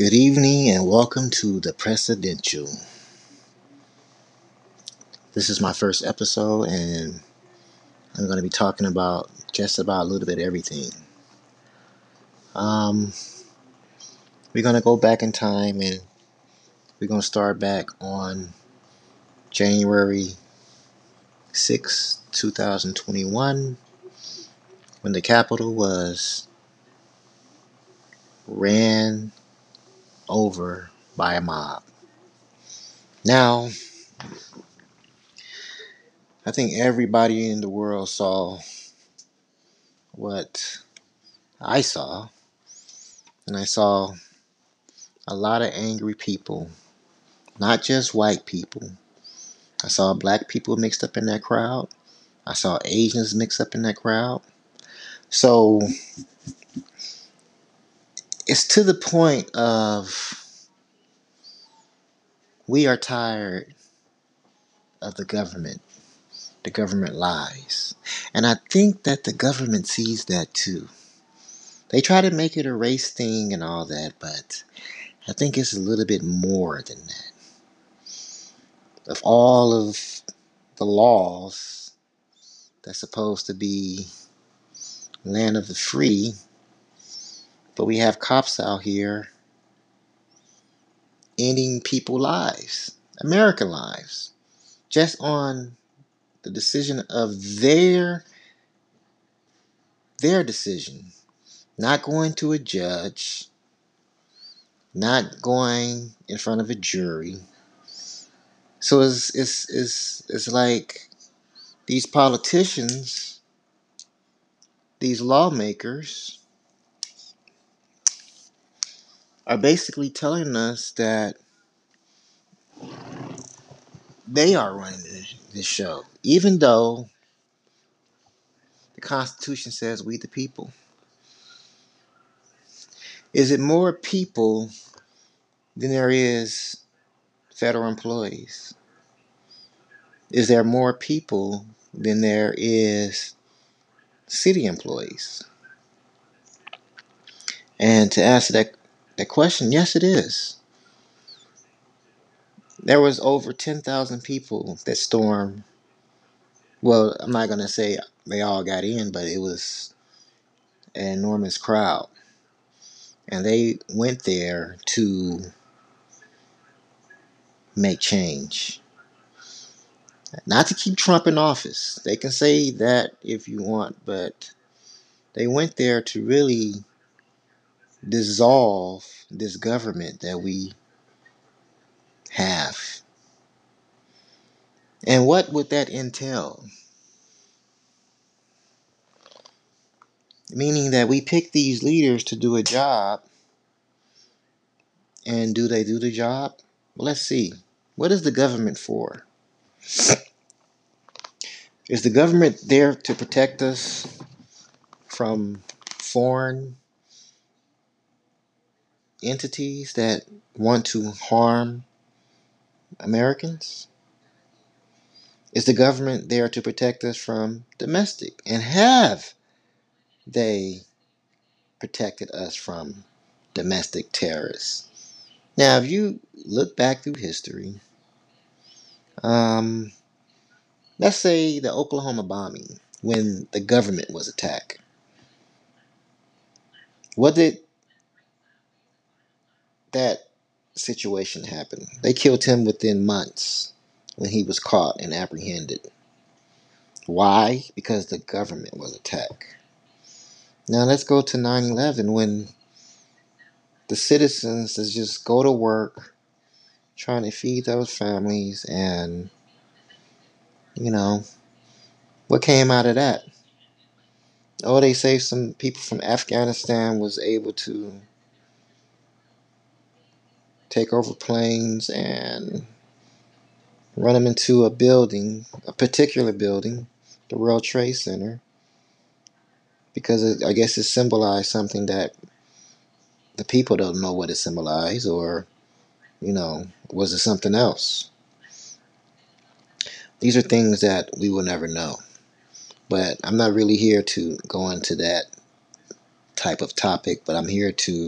Good evening and welcome to the Presidential. This is my first episode and I'm going to be talking about just about a little bit everything. Um, we're going to go back in time and we're going to start back on January 6, 2021, when the Capitol was ran over by a mob. Now, I think everybody in the world saw what I saw, and I saw a lot of angry people, not just white people. I saw black people mixed up in that crowd. I saw Asians mixed up in that crowd. So it's to the point of we are tired of the government. The government lies. And I think that the government sees that too. They try to make it a race thing and all that, but I think it's a little bit more than that. Of all of the laws that's supposed to be land of the free, but we have cops out here ending people lives, American lives, just on the decision of their their decision, not going to a judge, not going in front of a jury. So it's it's it's it's like these politicians, these lawmakers are basically telling us that they are running this show, even though the Constitution says we the people. Is it more people than there is federal employees? Is there more people than there is city employees? And to answer that, that question, yes, it is. There was over 10,000 people that stormed. Well, I'm not going to say they all got in, but it was an enormous crowd. And they went there to make change. Not to keep Trump in office. They can say that if you want, but they went there to really dissolve this government that we have. And what would that entail? Meaning that we pick these leaders to do a job, and do they do the job? Well, let's see. What is the government for? Is the government there to protect us from foreign entities that want to harm Americans? Is the government there to protect us from domestic? And have they protected us from domestic terrorists? Now, if you look back through history, um, let's say the Oklahoma bombing, when the government was attacked, what did that situation happen? They killed him within months when he was caught and apprehended. Why? Because the government was attacked. Now let's go to 9 11 when the citizens just go to work trying to feed those families and you know what came out of that oh they saved some people from afghanistan was able to take over planes and run them into a building a particular building the world trade center because it, i guess it symbolized something that the people don't know what it symbolized or you know, was it something else? These are things that we will never know. But I'm not really here to go into that type of topic, but I'm here to